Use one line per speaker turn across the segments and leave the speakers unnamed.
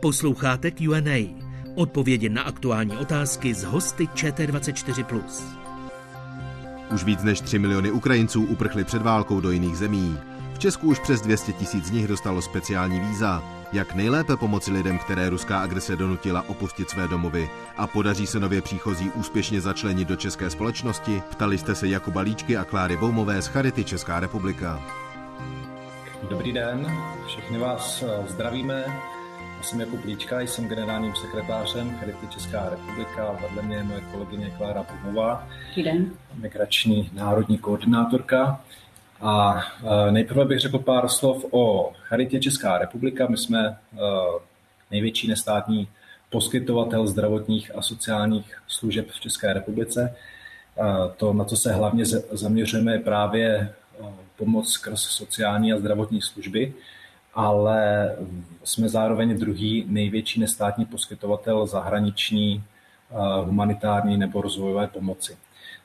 Posloucháte Q&A. Odpovědi na aktuální otázky z hosty ČT24+.
Už víc než 3 miliony Ukrajinců uprchli před válkou do jiných zemí. V Česku už přes 200 tisíc z nich dostalo speciální víza. Jak nejlépe pomoci lidem, které ruská agrese donutila opustit své domovy a podaří se nově příchozí úspěšně začlenit do české společnosti? Ptali jste se Jakuba Líčky a Kláry Boumové z Charity Česká republika.
Dobrý den, všechny vás eh, zdravíme. Já jsem Jakub Líčka, jsem generálním sekretářem Charity Česká republika. Vedle mě je moje kolegyně Klára Boumová, migrační národní koordinátorka. A e, nejprve bych řekl pár slov o Charitě Česká republika. My jsme e, největší nestátní poskytovatel zdravotních a sociálních služeb v České republice. E, to, na co se hlavně zaměřujeme, je právě pomoc skrz sociální a zdravotní služby, ale jsme zároveň druhý největší nestátní poskytovatel zahraniční humanitární nebo rozvojové pomoci.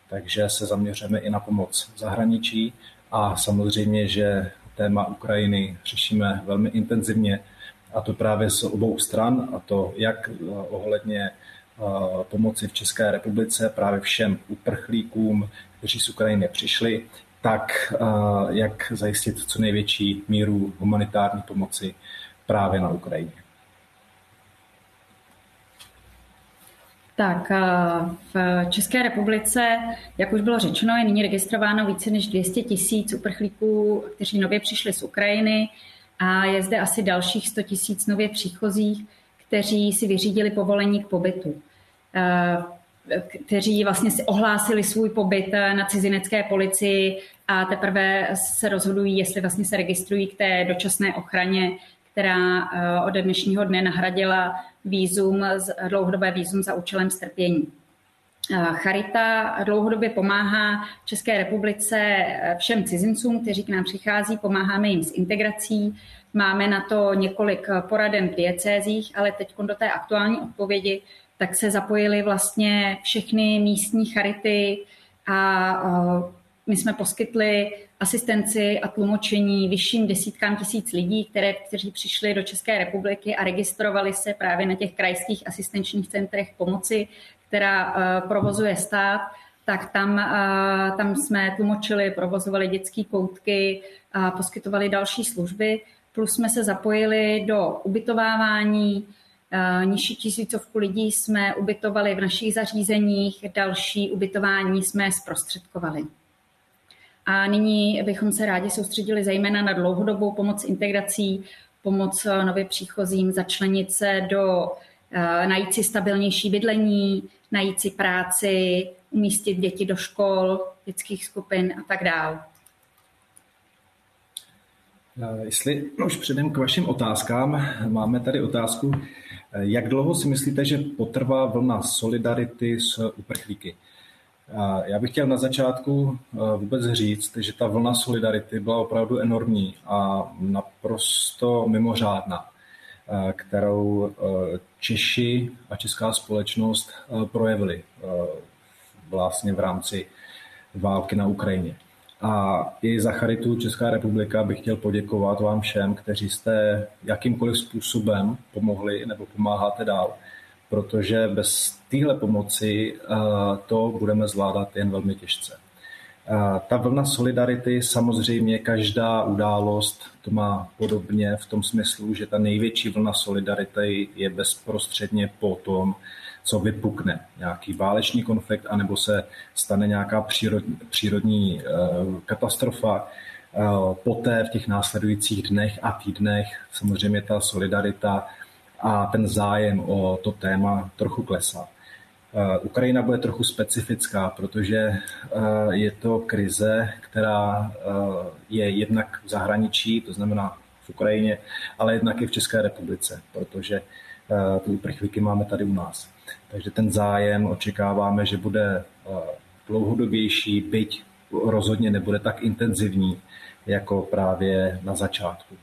Takže se zaměřujeme i na pomoc zahraničí a samozřejmě, že téma Ukrajiny řešíme velmi intenzivně a to právě z obou stran a to jak eh, ohledně eh, pomoci v České republice právě všem uprchlíkům, kteří z Ukrajiny přišli, tak eh, jak zajistit co největší míru humanitární pomoci právě na Ukrajině.
Tak v České republice, jak už bylo řečeno, je nyní registrováno více než 200 tisíc uprchlíků, kteří nově přišli z Ukrajiny a je zde asi dalších 100 tisíc nově příchozích, kteří si vyřídili povolení k pobytu kteří vlastně si ohlásili svůj pobyt na cizinecké policii a teprve se rozhodují, jestli vlastně se registrují k té dočasné ochraně, která ode dnešního dne nahradila výzum, dlouhodobé výzum za účelem strpění. Charita dlouhodobě pomáhá České republice eh, všem cizincům, kteří k nám přichází, pomáháme jim s integrací. Máme na to několik poraden v diecézích, ale teď do té aktuální odpovědi, tak se zapojili vlastně všechny místní charity a my jsme poskytli asistenci a tlumočení vyšším desítkám tisíc lidí, které, kteří přišli do České republiky a registrovali se právě na těch krajských asistenčních centrech pomoci, která provozuje stát, tak tam, tam jsme tlumočili, provozovali dětské koutky a poskytovali další služby. Plus jsme se zapojili do ubytovávání, nižší tisícovku lidí jsme ubytovali v našich zařízeních, další ubytování jsme zprostředkovali. A nyní bychom se rádi soustředili zejména na dlouhodobou pomoc integrací, pomoc eh, nově příchozím, začlenit se do, eh, najít si stabilnější bydlení, najít si práci, umístit děti do škol, dětských skupin a tak dále.
Jestli už předem k vašim otázkám, máme tady otázku, jak dlouho si myslíte, že potrvá vlna solidarity s uprchlíky? Já bych chtěl na začátku eh, vůbec říct, že ta vlna solidarity byla opravdu enormní a naprosto mimořádná, eh, kterou eh, Češi a česká společnost projevili vlastně v rámci války na Ukrajině. A i za Charitu Česká republika bych chtěl poděkovat vám všem, kteří jste jakýmkoliv způsobem pomohli nebo pomáháte dál protože bez téhle pomoci eh, to budeme zvládat jen velmi těžce. Eh, ta vlna solidarity, samozřejmě každá událost to má podobně v tom smyslu, že ta největší vlna solidarity je bezprostředně po tom, co vypukne nějaký válečný konflikt, anebo se stane nějaká přírodní, přírodní eh, katastrofa. Poté v těch následujících dnech a týdnech samozřejmě ta solidarita a ten zájem o to téma trochu klesá. Eh, Ukrajina bude trochu specifická, protože eh, je to krize, která eh, je jednak v zahraničí, to znamená v Ukrajině, ale jednak i v České republice, protože ty uprchlíky máme tady u nás. Takže ten zájem očekáváme, že bude dlouhodobější, byť rozhodně nebude tak intenzivní jako právě na začátku.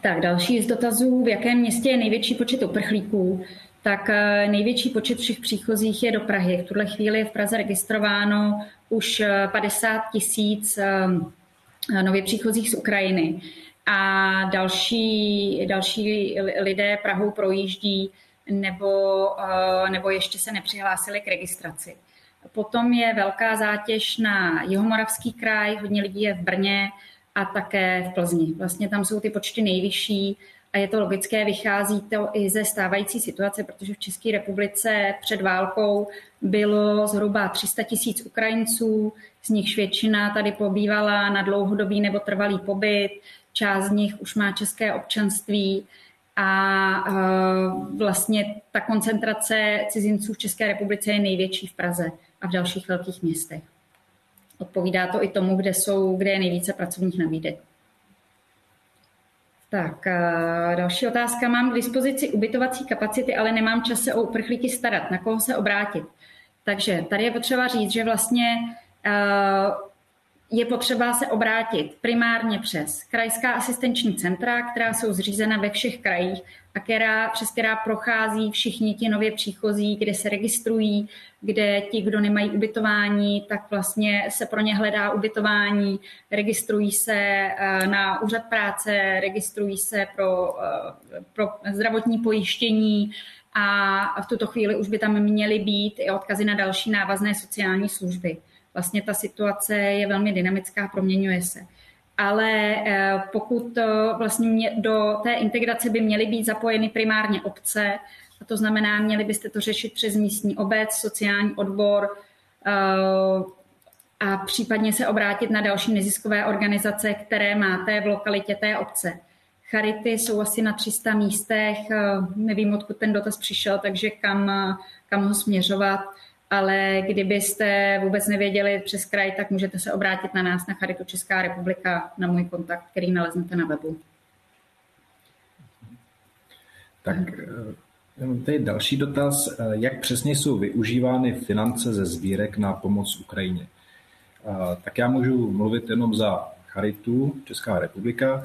Tak další z dotazů, v jakém městě je největší počet uprchlíků, tak eh, největší počet všech příchozích je do Prahy. V tuhle chvíli je v Praze registrováno už 50 eh, tisíc eh, nově příchozích z Ukrajiny. A další, další lidé Prahou projíždí nebo, nebo ještě se nepřihlásili k registraci. Potom je velká zátěž na Jihomoravský kraj, hodně lidí je v Brně a také v Plzni. Vlastně tam jsou ty počty nejvyšší a je to logické, vychází to i ze stávající situace, protože v České republice před válkou bylo zhruba 300 tisíc Ukrajinců, z nich většina tady pobývala na dlouhodobý nebo trvalý pobyt, část z nich už má české občanství a vlastně ta koncentrace cizinců v České republice je největší v Praze a v dalších velkých městech. Odpovídá to i tomu, kde, jsou, kde je nejvíce pracovních nabídek. Tak, další otázka. Mám k dispozici ubytovací kapacity, ale nemám čas se o uprchlíky starat. Na koho se obrátit? Takže tady je potřeba říct, že vlastně je potřeba se obrátit primárně přes krajská asistenční centra, která jsou zřízena ve všech krajích a která, přes která prochází všichni ti nově příchozí, kde se registrují, kde ti, kdo nemají ubytování, tak vlastně se pro ně hledá ubytování, registrují se eh, na úřad práce, registrují se pro, eh, pro zdravotní pojištění a v tuto chvíli už by tam měly být i odkazy na další návazné sociální služby vlastně ta situace je velmi dynamická, proměňuje se. Ale eh, pokud vlastně do té integrace by měly být zapojeny primárně obce, a to znamená, měli byste to řešit přes místní obec, sociální odbor eh, a případně se obrátit na další neziskové organizace, které máte v lokalitě té obce. Charity jsou asi na 300 místech, eh, nevím, odkud ten dotaz přišel, takže kam, kam ho směřovat ale kdybyste vůbec nevěděli přes kraj, tak můžete se obrátit na nás na Charitu Česká republika, na můj kontakt, který naleznete na webu.
Tak eh, tady další dotaz. Eh, jak přesně jsou využívány finance ze sbírek na pomoc Ukrajině? Eh, tak já můžu mluvit jenom za Charitu Česká republika.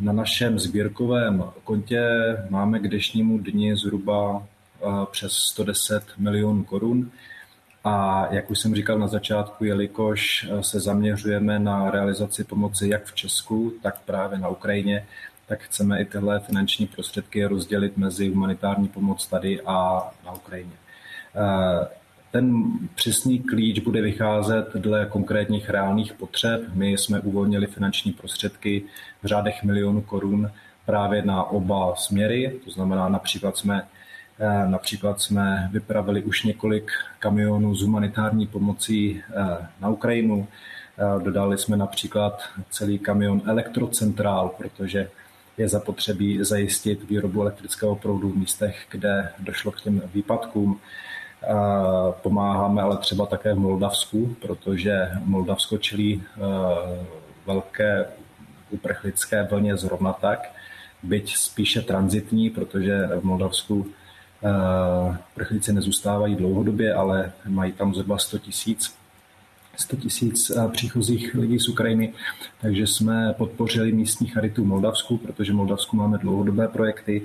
Na našem sbírkovém kontě máme k dnešnímu dni zhruba přes 110 milionů korun. A jak už jsem říkal na začátku, jelikož e, se zaměřujeme na realizaci pomoci jak v Česku, tak právě na Ukrajině, tak chceme i tyhle finanční prostředky rozdělit mezi humanitární pomoc tady a na Ukrajině. E, ten přesný klíč bude vycházet dle konkrétních reálných potřeb. My jsme uvolnili finanční prostředky v řádech milionů korun právě na oba směry, to znamená například jsme například jsme vypravili už několik kamionů s humanitární pomocí eh, na Ukrajinu. Eh, dodali jsme například celý kamion elektrocentrál, protože je zapotřebí zajistit výrobu elektrického proudu v místech, kde došlo k těm výpadkům. Pomáháme ale třeba také v Moldavsku, protože Moldavsko čelí velké uprchlické vlně zrovna tak, byť spíše transitní, protože v Moldavsku Eh, prchlíci nezůstávají dlouhodobě, ale mají tam zhruba 100 tisíc 100 tisíc eh, příchozích lidí z Ukrajiny, takže jsme podpořili místní charitu v Moldavsku, protože v Moldavsku máme dlouhodobé projekty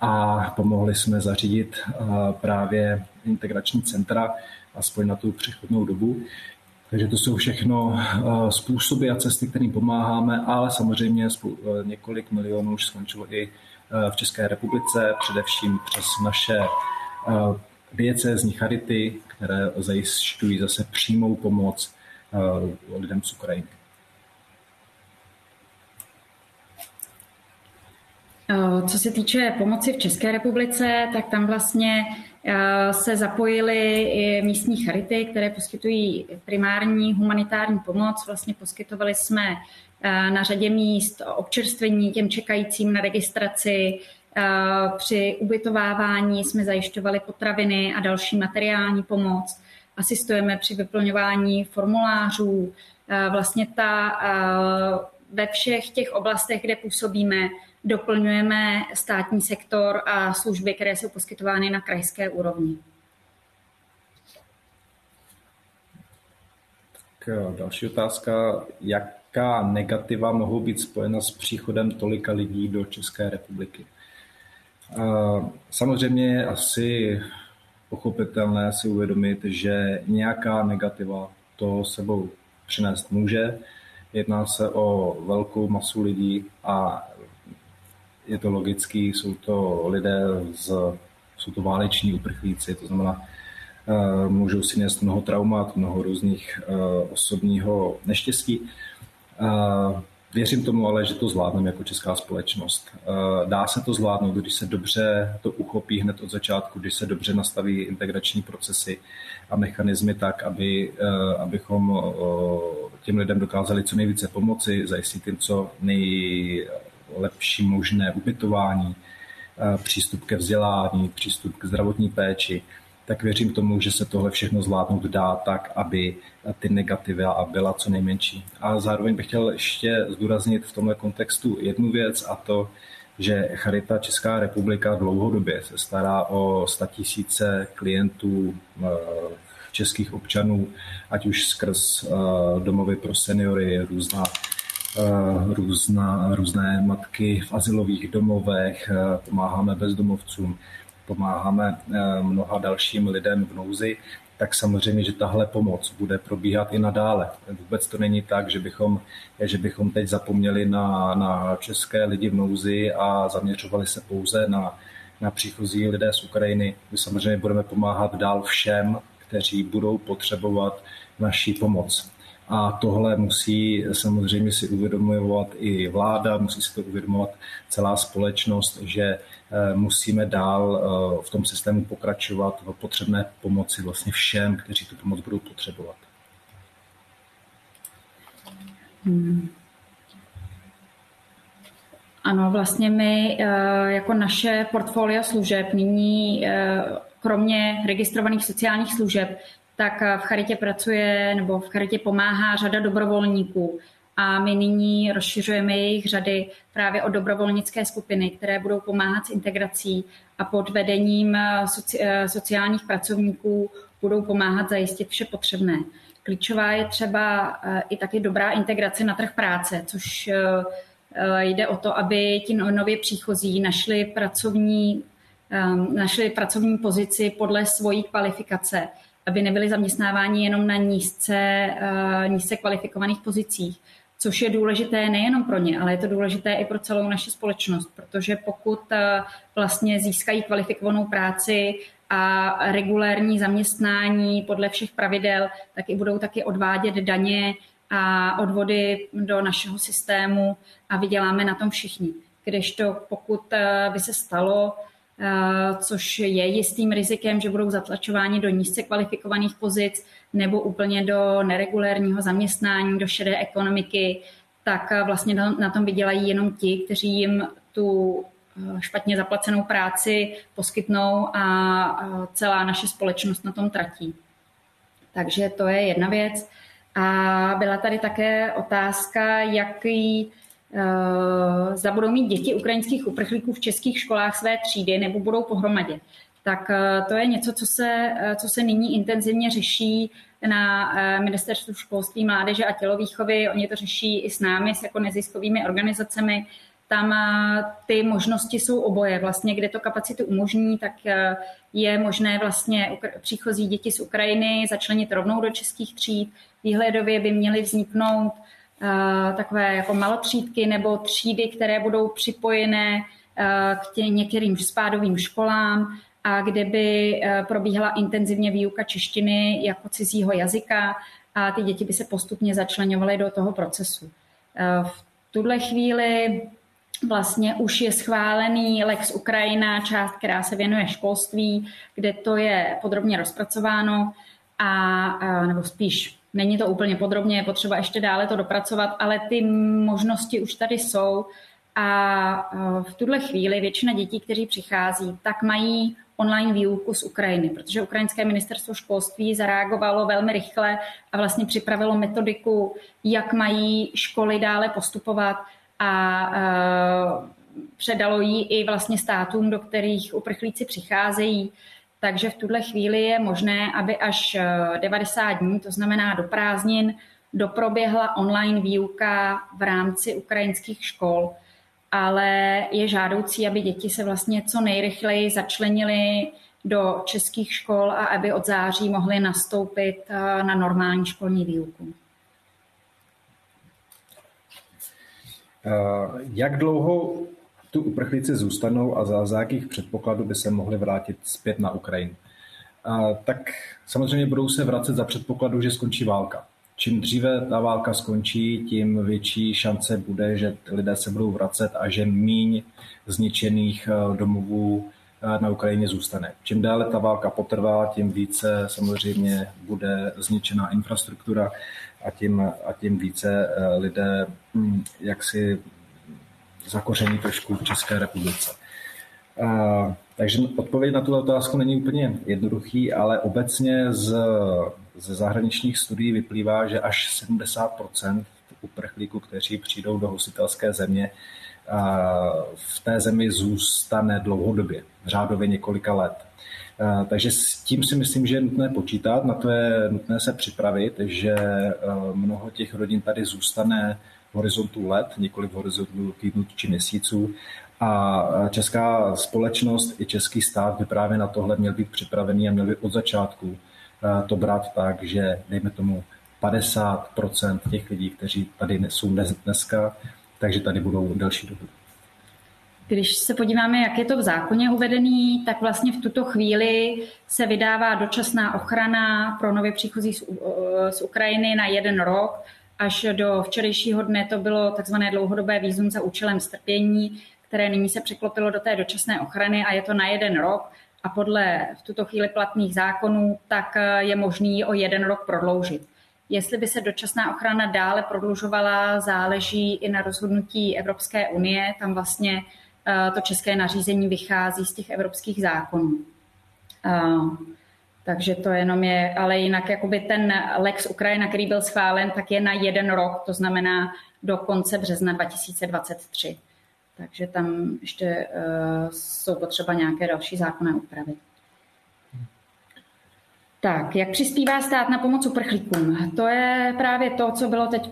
a pomohli jsme zařídit eh, právě integrační centra, aspoň na tu přechodnou dobu. Takže to jsou všechno způsoby a cesty, kterým pomáháme, ale samozřejmě několik milionů už skončilo i Eh, v České republice, především přes naše eh, diecézní charity, které zajišťují zase přímou pomoc eh, lidem z Ukrajiny.
Co se týče pomoci v České republice, tak tam vlastně se zapojily i místní charity, které poskytují primární humanitární pomoc. Vlastně poskytovali jsme Eh, na řadě míst občerstvení těm čekajícím na registraci. Eh, při ubytovávání jsme zajišťovali potraviny a další materiální pomoc. Asistujeme při vyplňování formulářů. Eh, vlastně ta, ve všech těch oblastech, kde působíme, doplňujeme státní sektor a služby, které jsou poskytovány na krajské úrovni.
Tak další otázka. Jak jaká negativa mohou být spojena s příchodem tolika lidí do České republiky. Samozřejmě je asi pochopitelné si uvědomit, že nějaká negativa to sebou přinést může. Jedná se o velkou masu lidí a je to logický, jsou to lidé, z, jsou to váleční uprchlíci, to znamená, eh, můžou si nést mnoho traumat, mnoho různých eh, osobního neštěstí. Věřím tomu ale, že to zvládneme jako česká společnost. Dá se to zvládnout, když se dobře to uchopí hned od začátku, když se dobře nastaví integrační procesy a mechanismy tak, aby, abychom těm lidem dokázali co nejvíce pomoci, zajistit jim co nejlepší možné ubytování, přístup ke vzdělání, přístup k zdravotní péči, tak věřím tomu, že se tohle všechno zvládnout dá tak, aby ty negativa byla co nejmenší. A zároveň bych chtěl ještě zdůraznit v tomhle kontextu jednu věc a to, že Charita Česká republika dlouhodobě se stará o tisíce klientů eh, českých občanů, ať už skrz eh, domovy pro seniory, různá eh, různá, různé matky v asilových domovech, pomáháme bezdomovcům pomáháme eh, mnoha dalším lidem v nouzi, tak samozřejmě, že tahle pomoc bude probíhat i nadále. Vůbec to není tak, že bychom, že bychom teď zapomněli na, na české lidi v nouzi a zaměřovali se pouze na, na příchozí lidé z Ukrajiny. My samozřejmě budeme pomáhat dál všem, kteří budou potřebovat naší pomoc. A tohle musí samozřejmě si uvědomovat i vláda, musí si to uvědomovat celá společnost, že eh, musíme dál eh, v tom systému pokračovat v potřebné pomoci vlastně všem, kteří tu pomoc budou potřebovat.
Hmm. Ano, vlastně my eh, jako naše portfolio služeb nyní kromě registrovaných sociálních služeb tak v Charitě pracuje nebo v Charitě pomáhá řada dobrovolníků. A my nyní rozšiřujeme jejich řady právě o dobrovolnické skupiny, které budou pomáhat s integrací a pod vedením soci, sociálních pracovníků budou pomáhat zajistit vše potřebné. Klíčová je třeba eh, i taky dobrá integrace na trh práce, což eh, eh, jde o to, aby ti no, nově příchozí našli pracovní, našli pracovní pozici podle svojí kvalifikace aby nebyli zaměstnáváni jenom na nízce, eh, nízce kvalifikovaných pozicích, což je důležité nejenom pro ně, ale je to důležité i pro celou naši společnost, protože pokud eh, vlastně získají kvalifikovanou práci a regulérní zaměstnání podle všech pravidel, tak i budou taky odvádět daně a odvody do našeho systému a vyděláme na tom všichni. Kdežto pokud eh, by se stalo, což je jistým rizikem, že budou zatlačováni do nízce kvalifikovaných pozic nebo úplně do neregulérního zaměstnání, do šedé ekonomiky, tak eh, vlastně na tom vydělají jenom ti, kteří jim tu eh, špatně zaplacenou práci poskytnou a celá naše společnost na tom tratí. Takže to je jedna věc. A byla tady také otázka, jaký Eh, zda budou mít děti ukrajinských uprchlíků v českých školách své třídy nebo budou pohromadě. Tak eh, to je něco, co se, eh, co se nyní intenzivně řeší na Ministerstvu školství, mládeže a tělovýchovy. Oni to řeší i s námi, s jako neziskovými organizacemi. Tam ty možnosti jsou oboje. Vlastně, kde to kapacitu umožní, tak je možné vlastně příchozí děti z Ukrajiny začlenit rovnou do českých tříd. Výhledově by měly vzniknout Eh, takové jako malotřídky nebo třídy, které budou připojené eh, k tě, některým spádovým školám a kde by eh, probíhala intenzivně výuka češtiny jako cizího jazyka a ty děti by se postupně začlenovaly do toho procesu. V tuhle chvíli vlastně už je schválený Lex Ukrajina, část, která se věnuje školství, kde to je podrobně rozpracováno a, nebo spíš Není to úplně podrobně, je potřeba ještě dále to dopracovat, ale ty možnosti už tady jsou a v tuhle chvíli většina dětí, kteří přichází, tak mají online výuku z Ukrajiny, protože Ukrajinské ministerstvo školství zareagovalo velmi rychle a vlastně připravilo metodiku, jak mají školy dále postupovat a předalo ji i vlastně státům, do kterých uprchlíci přicházejí. Takže v tuhle chvíli je možné, aby až 90 eh, dní, to znamená do prázdnin, doproběhla online výuka v rámci ukrajinských škol, ale je žádoucí, aby děti se vlastně co nejrychleji začlenily do českých škol a aby od září mohly nastoupit eh, na normální školní výuku.
Jak dlouho tu uprchlíci zůstanou a za, jakých předpokladů by se mohli vrátit zpět na Ukrajinu? Tak samozřejmě budou se vracet za předpokladu, že skončí válka. Čím dříve ta válka skončí, tím větší šance bude, že lidé se budou vracet a že míň zničených eh, domovů eh, na Ukrajině zůstane. Čím déle ta válka potrvá, tím více samozřejmě bude zničená infrastruktura a tím, a tím více eh, lidé hm, jaksi zakoření trošku v České republice. Takže odpověď na tuto otázku není úplně jednoduchý, ale obecně z, ze zahraničních studií vyplývá, že až 70% uprchlíků, kteří přijdou do hostitelské země, v té zemi zůstane dlouhodobě, řádově několika let. Takže s tím si myslím, že je nutné počítat, na to je nutné se připravit, že mnoho těch rodin tady zůstane v horizontu let, nikoli v horizontu týdnů či měsíců a česká společnost i český stát by právě na tohle měl být připravený a měl by od začátku eh, to brát tak, že dejme tomu 50% těch lidí, kteří tady jsou dneska, takže tady budou delší dobu.
Když se podíváme, jak je to v zákoně uvedený, tak vlastně v tuto chvíli se vydává dočasná ochrana pro nově příchozí z Ukrajiny na jeden rok. Až do včerejšího dne to bylo takzvané dlouhodobé výzum za účelem strpění, které nyní se překlopilo do té dočasné ochrany a je to na jeden rok a podle v tuto chvíli platných zákonů, tak eh, je možný o jeden rok prodloužit. Jestli by se dočasná ochrana dále prodlužovala, záleží i na rozhodnutí Evropské unie. Tam vlastně eh, to české nařízení vychází z těch evropských zákonů. Eh, takže to jenom je, ale jinak jakoby ten Lex Ukrajina, který byl schválen, tak je na jeden rok, to znamená do konce března 2023 takže tam ještě uh, jsou potřeba nějaké další zákonné úpravy. Tak, jak přispívá stát na pomoc uprchlíkům? To je právě to, co bylo teď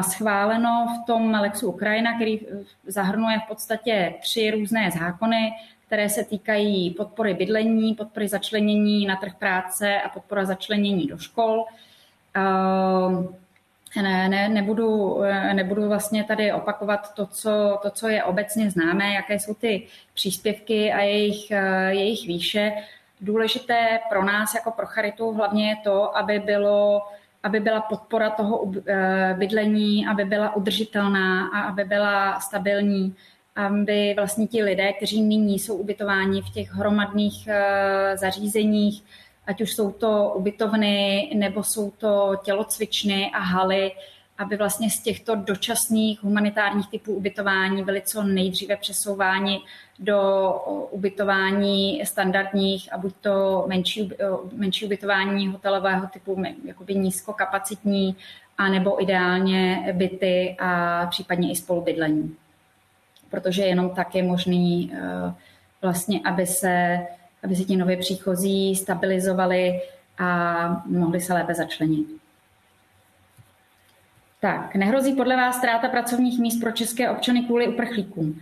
schváleno v tom Lexu Ukrajina, který zahrnuje v podstatě tři různé zákony, které se týkají podpory bydlení, podpory začlenění na trh práce a podpora začlenění do škol. Uh, ne, ne, nebudu, eh, nebudu vlastně tady opakovat to co, to, co je obecně známé, jaké jsou ty příspěvky a jejich, eh, jejich výše. Důležité pro nás jako pro Charitu hlavně je to, aby, bylo, aby byla podpora toho eh, bydlení, aby byla udržitelná a aby byla stabilní, aby vlastně ti lidé, kteří nyní jsou ubytováni v těch hromadných zařízeních, ať už jsou to ubytovny nebo jsou to tělocvičny a haly, aby vlastně z těchto dočasných humanitárních typů ubytování byly co nejdříve přesouváni do ubytování standardních a buď to menší, menší ubytování hotelového typu, jakoby nízkokapacitní, a nebo ideálně byty a případně i spolubydlení. Protože jenom tak je možný eh, vlastně, aby se aby se ti nově příchozí stabilizovali a mohli se lépe začlenit. Tak, nehrozí podle vás ztráta pracovních míst pro české občany kvůli uprchlíkům?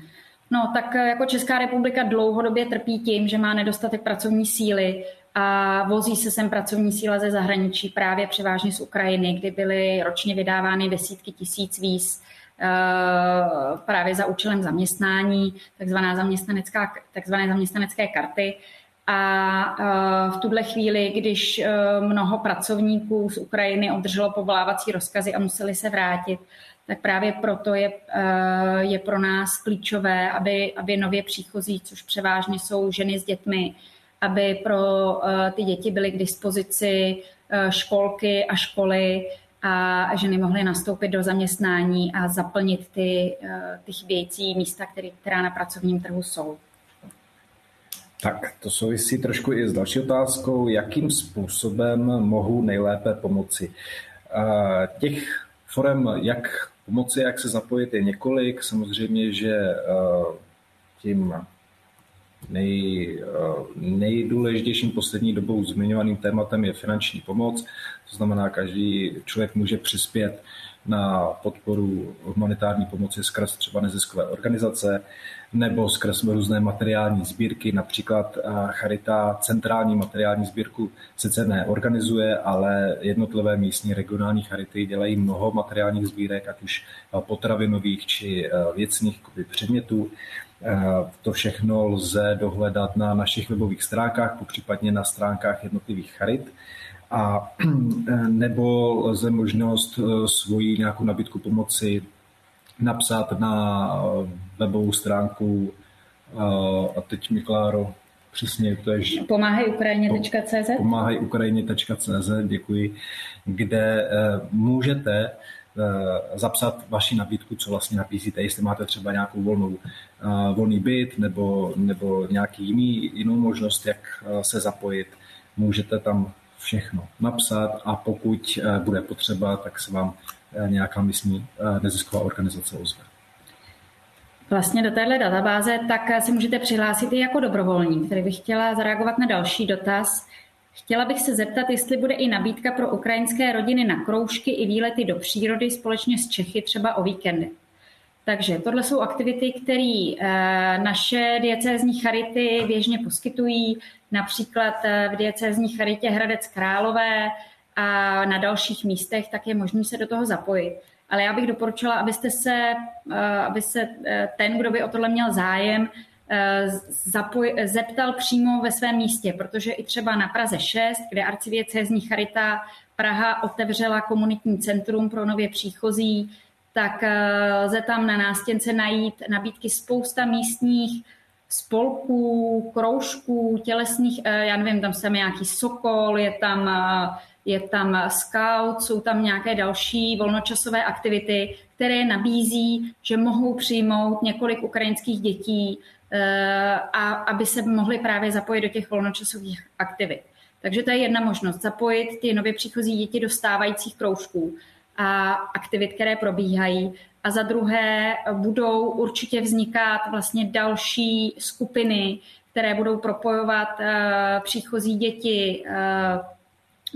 No, tak jako Česká republika dlouhodobě trpí tím, že má nedostatek pracovní síly a vozí se sem pracovní síla ze zahraničí, právě převážně z Ukrajiny, kdy byly ročně vydávány desítky tisíc víz eh, právě za účelem zaměstnání, takzvaná zaměstnanecká, takzvané zaměstnanecké karty. A v tuhle chvíli, když e, mnoho pracovníků z Ukrajiny obdrželo povolávací rozkazy a museli se vrátit, tak právě proto je, je pro nás klíčové, aby, aby nově příchozí, což převážně jsou ženy s dětmi, aby pro ty děti byly k dispozici školky a školy a ženy mohly nastoupit do zaměstnání a zaplnit ty, ty chybějící místa, které, která na pracovním trhu jsou.
Tak, to souvisí trošku i s další otázkou, jakým způsobem mohu nejlépe pomoci. Těch forem, jak pomoci, jak se zapojit, je několik. Samozřejmě, že tím nej, nejdůležitějším poslední dobou zmiňovaným tématem je finanční pomoc. To znamená, každý člověk může přispět na podporu humanitární pomoci skrz třeba neziskové organizace nebo skrz různé materiální sbírky. Například Charita centrální materiální sbírku sice neorganizuje, ale jednotlivé místní regionální charity dělají mnoho materiálních sbírek, ať už potravinových či věcných předmětů. To všechno lze dohledat na našich webových stránkách, případně na stránkách jednotlivých charit. A nebo lze možnost eh, svoji nějakou nabídku pomoci napsat na webovou stránku eh, a teď mi Kláro, přesně to je...
Pomáhajukrajině.cz
Pomáhajukrajině.cz, děkuji, kde eh, můžete zapsat vaši nabídku, co vlastně nabízíte, jestli máte třeba nějakou volnou, volný byt nebo, nebo nějaký jiný, jinou možnost, jak se zapojit, můžete tam všechno napsat a pokud eh, bude potřeba, tak se vám eh, nějaká místní eh, nezisková organizace ozve.
Vlastně do téhle databáze tak se můžete přihlásit i jako dobrovolník, který bych chtěla zareagovat na další dotaz. Chtěla bych se zeptat, jestli bude i nabídka pro ukrajinské rodiny na kroužky i výlety do přírody společně s Čechy, třeba o víkendy. Takže tohle jsou aktivity, které naše diecézní charity běžně poskytují například eh, v diecézní charitě Hradec Králové a na dalších místech, tak je možné se do toho zapojit. Ale já bych doporučila, abyste se, eh, aby se eh, ten, kdo by o tohle měl zájem, zapoj, zeptal přímo ve svém místě, protože i třeba na Praze 6, kde arcidiecézní charita Praha otevřela komunitní centrum pro nově příchozí, tak lze tam na nástěnce najít nabídky spousta místních spolků, kroužků, tělesných, eh, já nevím, tam jsem nějaký Sokol, je tam, eh, je tam scout, jsou tam nějaké další volnočasové aktivity, které nabízí, že mohou přijmout několik ukrajinských dětí eh, a aby se mohli právě zapojit do těch volnočasových aktivit. Takže to je jedna možnost, zapojit ty nově příchozí děti do stávajících kroužků a aktivit, které probíhají a za druhé budou určitě vznikat vlastně další skupiny, které budou propojovat eh, příchozí děti eh,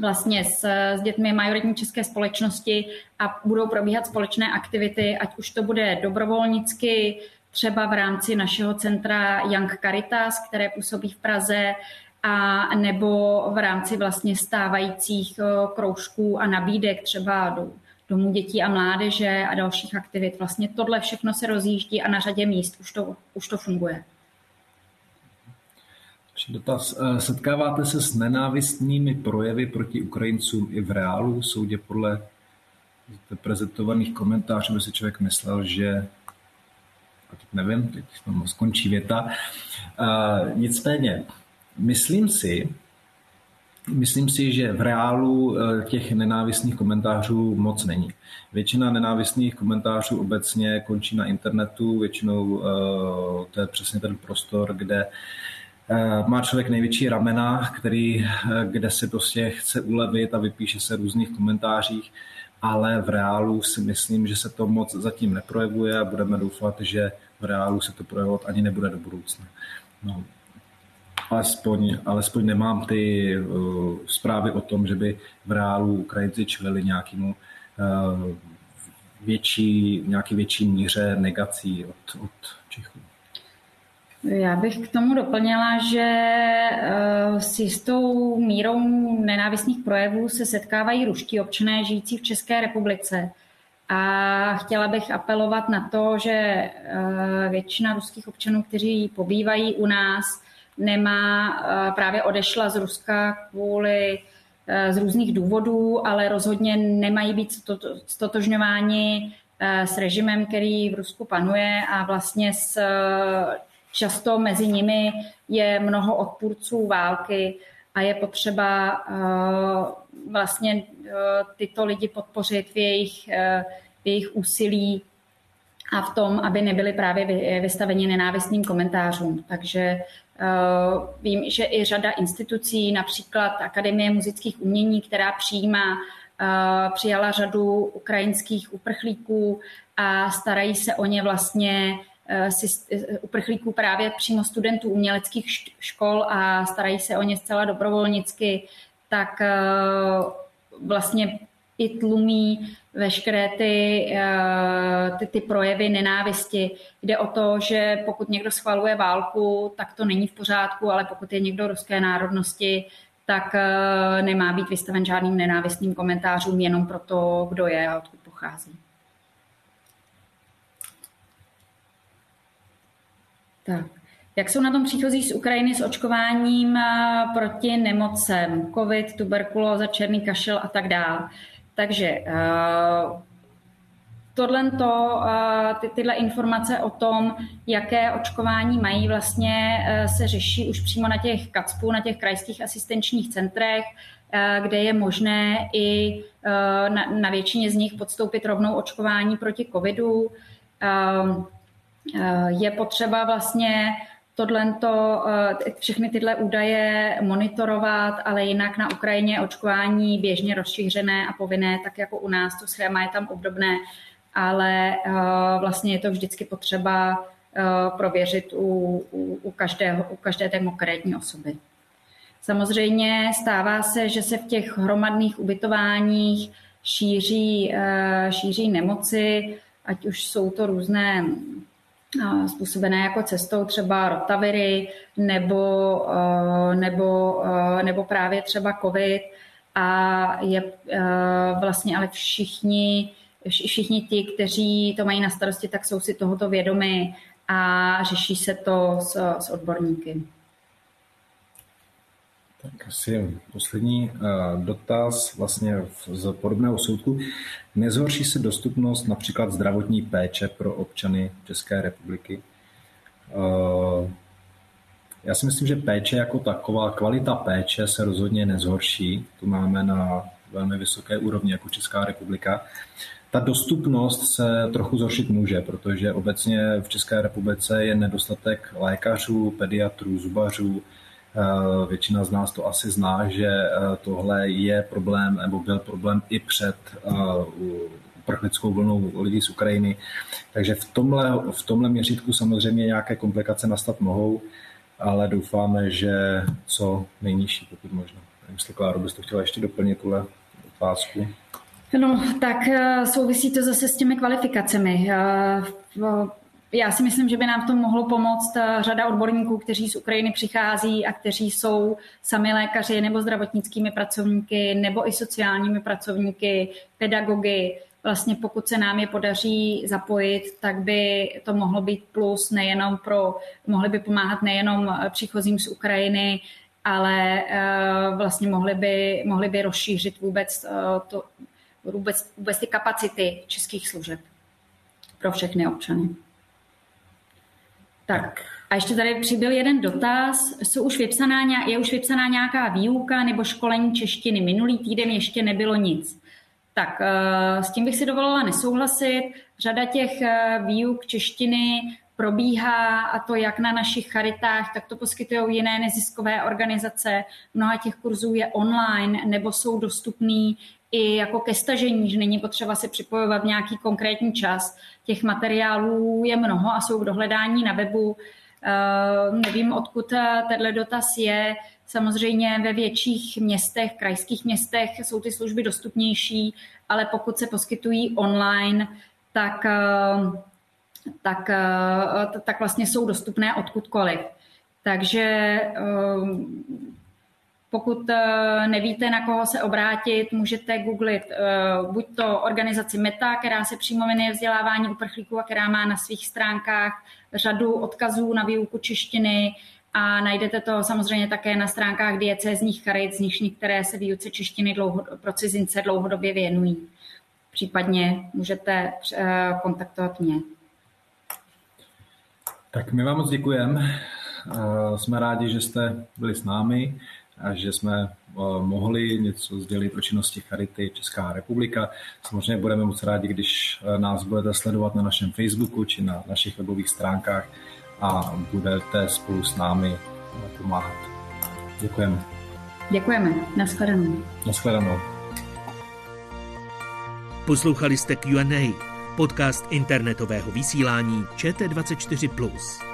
vlastně s, s dětmi majoritní české společnosti a budou probíhat společné aktivity, ať už to bude dobrovolnicky, třeba v rámci našeho centra Young Caritas, které působí v Praze, a nebo v rámci vlastně stávajících eh, kroužků a nabídek třeba do domů dětí a mládeže a dalších aktivit. Vlastně tohle všechno se rozjíždí a na řadě míst už to, už to funguje.
Dotaz. Eh, setkáváte se s nenávistnými projevy proti Ukrajincům i v reálu? Soudě podle prezentovaných komentářů by si člověk myslel, že teď nevím, teď tam skončí věta. Uh, nicméně, myslím si, Myslím si, že v reálu eh, těch nenávistných komentářů moc není. Většina nenávistných komentářů obecně končí na internetu, většinou eh, to je přesně ten prostor, kde eh, má člověk největší ramena, který, kde si prostě chce ulevit a vypíše se různých komentářích, ale v reálu si myslím, že se to moc zatím neprojevuje a budeme doufat, že v reálu se to projevovat ani nebude do budoucna. No, alespoň, alespoň nemám ty uh, zprávy o tom, že by v reálu Ukrajinci čelili nějakému uh, větší, nějaký větší míře negací od, od Čechů.
Já bych k tomu doplnila, že uh, s jistou mírou nenávistných projevů se setkávají ruští občané žijící v České republice. A chtěla bych apelovat na to, že většina ruských občanů, kteří pobývají u nás, nemá, eh, právě odešla z Ruska kvůli eh, z různých důvodů, ale rozhodně nemají být stotožňováni eh, s režimem, který v Rusku panuje a vlastně s, často mezi nimi je mnoho odpůrců války a je potřeba vlastně tyto lidi podpořit v jejich, v jejich úsilí a v tom, aby nebyli právě vystaveni nenávistným komentářům. Takže Eh, vím, že i řada institucí, například Akademie muzických umění, která přijímá, eh, přijala řadu ukrajinských uprchlíků a starají se o ně vlastně eh, uprchlíků právě přímo studentů uměleckých škol a starají se o ně zcela dobrovolnicky, tak vlastně i tlumí veškeré ty, ty, ty projevy nenávisti. Jde o to, že pokud někdo schvaluje válku, tak to není v pořádku, ale pokud je někdo ruské národnosti, tak nemá být vystaven žádným nenávistným komentářům jenom proto, kdo je a odkud pochází. Tak. Jak jsou na tom příchozí z Ukrajiny s očkováním eh, proti nemocem, covid, tuberkulóza, černý kašel a tak dále. Takže eh, tohle eh, ty, tyhle informace o tom, jaké očkování mají, vlastně se řeší už přímo na těch KACPu, na těch krajských asistenčních centrech, kde je možné i na, na většině z nich podstoupit rovnou očkování proti covidu. Je potřeba vlastně tohle eh, všechny tyhle údaje monitorovat, ale jinak na Ukrajině očkování běžně rozšířené a povinné, tak jako u nás, to schéma je tam obdobné, ale eh, vlastně je to vždycky potřeba eh, prověřit u, u, u, každého, u každé té konkrétní osoby. Samozřejmě stává se, že se v těch hromadných ubytováních šíří, šíří nemoci, ať už jsou to různé způsobené jako cestou třeba rotaviry nebo, nebo, nebo právě třeba covid a je vlastně ale všichni, všichni ti, kteří to mají na starosti, tak jsou si tohoto vědomi a řeší se to s, s odborníky.
Tak asi poslední uh, dotaz vlastně z podobného soudku. Nezhorší se dostupnost například zdravotní péče pro občany České republiky? Uh, já si myslím, že péče jako taková, kvalita péče se rozhodně nezhorší. Tu máme na velmi vysoké úrovni jako Česká republika. Ta dostupnost se trochu zhoršit může, protože obecně v České republice je nedostatek lékařů, pediatrů, zubařů, Eh, většina z nás to asi zná, že eh, tohle je problém, nebo byl problém i před eh, uprchlickou vlnou lidí z Ukrajiny. Takže v tomhle, v tomhle měřítku samozřejmě nějaké komplikace nastat mohou, ale doufáme, že co nejnižší, pokud možno. Jestli Kláro, bys to chtěla ještě doplnit tuhle otázku?
No, tak souvisí to zase s těmi kvalifikacemi. Já si myslím, že by nám v tom mohlo pomoct eh, řada odborníků, kteří z Ukrajiny přichází a kteří jsou sami lékaři nebo zdravotnickými pracovníky nebo i sociálními pracovníky, pedagogy. Vlastně pokud se nám je podaří zapojit, tak by to mohlo být plus nejenom pro, mohli by pomáhat nejenom eh, příchozím z Ukrajiny, ale eh, vlastně mohli by, mohli by rozšířit vůbec, to, vůbec, vůbec ty kapacity českých služeb pro všechny občany. Tak. A ještě tady přibyl jeden dotaz. Jsou už vypsaná, je už vypsaná nějaká výuka nebo školení češtiny? Minulý týden ještě nebylo nic. Tak eh, s tím bych si dovolila nesouhlasit. Řada těch eh, výuk češtiny probíhá a to jak na našich charitách, tak to poskytují jiné neziskové organizace. Mnoha těch kurzů je online nebo jsou dostupný i jako ke stažení, že není potřeba se připojovat nějaký konkrétní čas. Těch materiálů je mnoho a jsou k dohledání na webu. Uh, nevím, odkud eh, tenhle dotaz je. Samozřejmě ve větších městech, krajských městech jsou ty služby dostupnější, ale pokud se poskytují online, tak, uh, tak, uh, tak vlastně jsou dostupné odkudkoliv. Takže pokud eh, nevíte, na koho se obrátit, můžete googlit eh, buď to organizaci META, která se přímo věnuje vzdělávání uprchlíků a která má na svých stránkách řadu odkazů na výuku češtiny a najdete to samozřejmě také na stránkách diecézních charit, z nich některé se výuce češtiny dlouho, pro cizince dlouhodobě věnují. Případně můžete eh, kontaktovat mě.
Tak my vám moc děkujeme. Jsme rádi, že jste byli s námi a že jsme eh, mohli něco sdělit o činnosti Charity Česká republika. Samozřejmě budeme moc rádi, když eh, nás budete sledovat na našem Facebooku či na našich webových stránkách a budete spolu s námi pomáhat. Děkujeme.
Děkujeme. Naschledanou.
Naschledanou.
Poslouchali jste Q&A, podcast internetového vysílání ČT24+.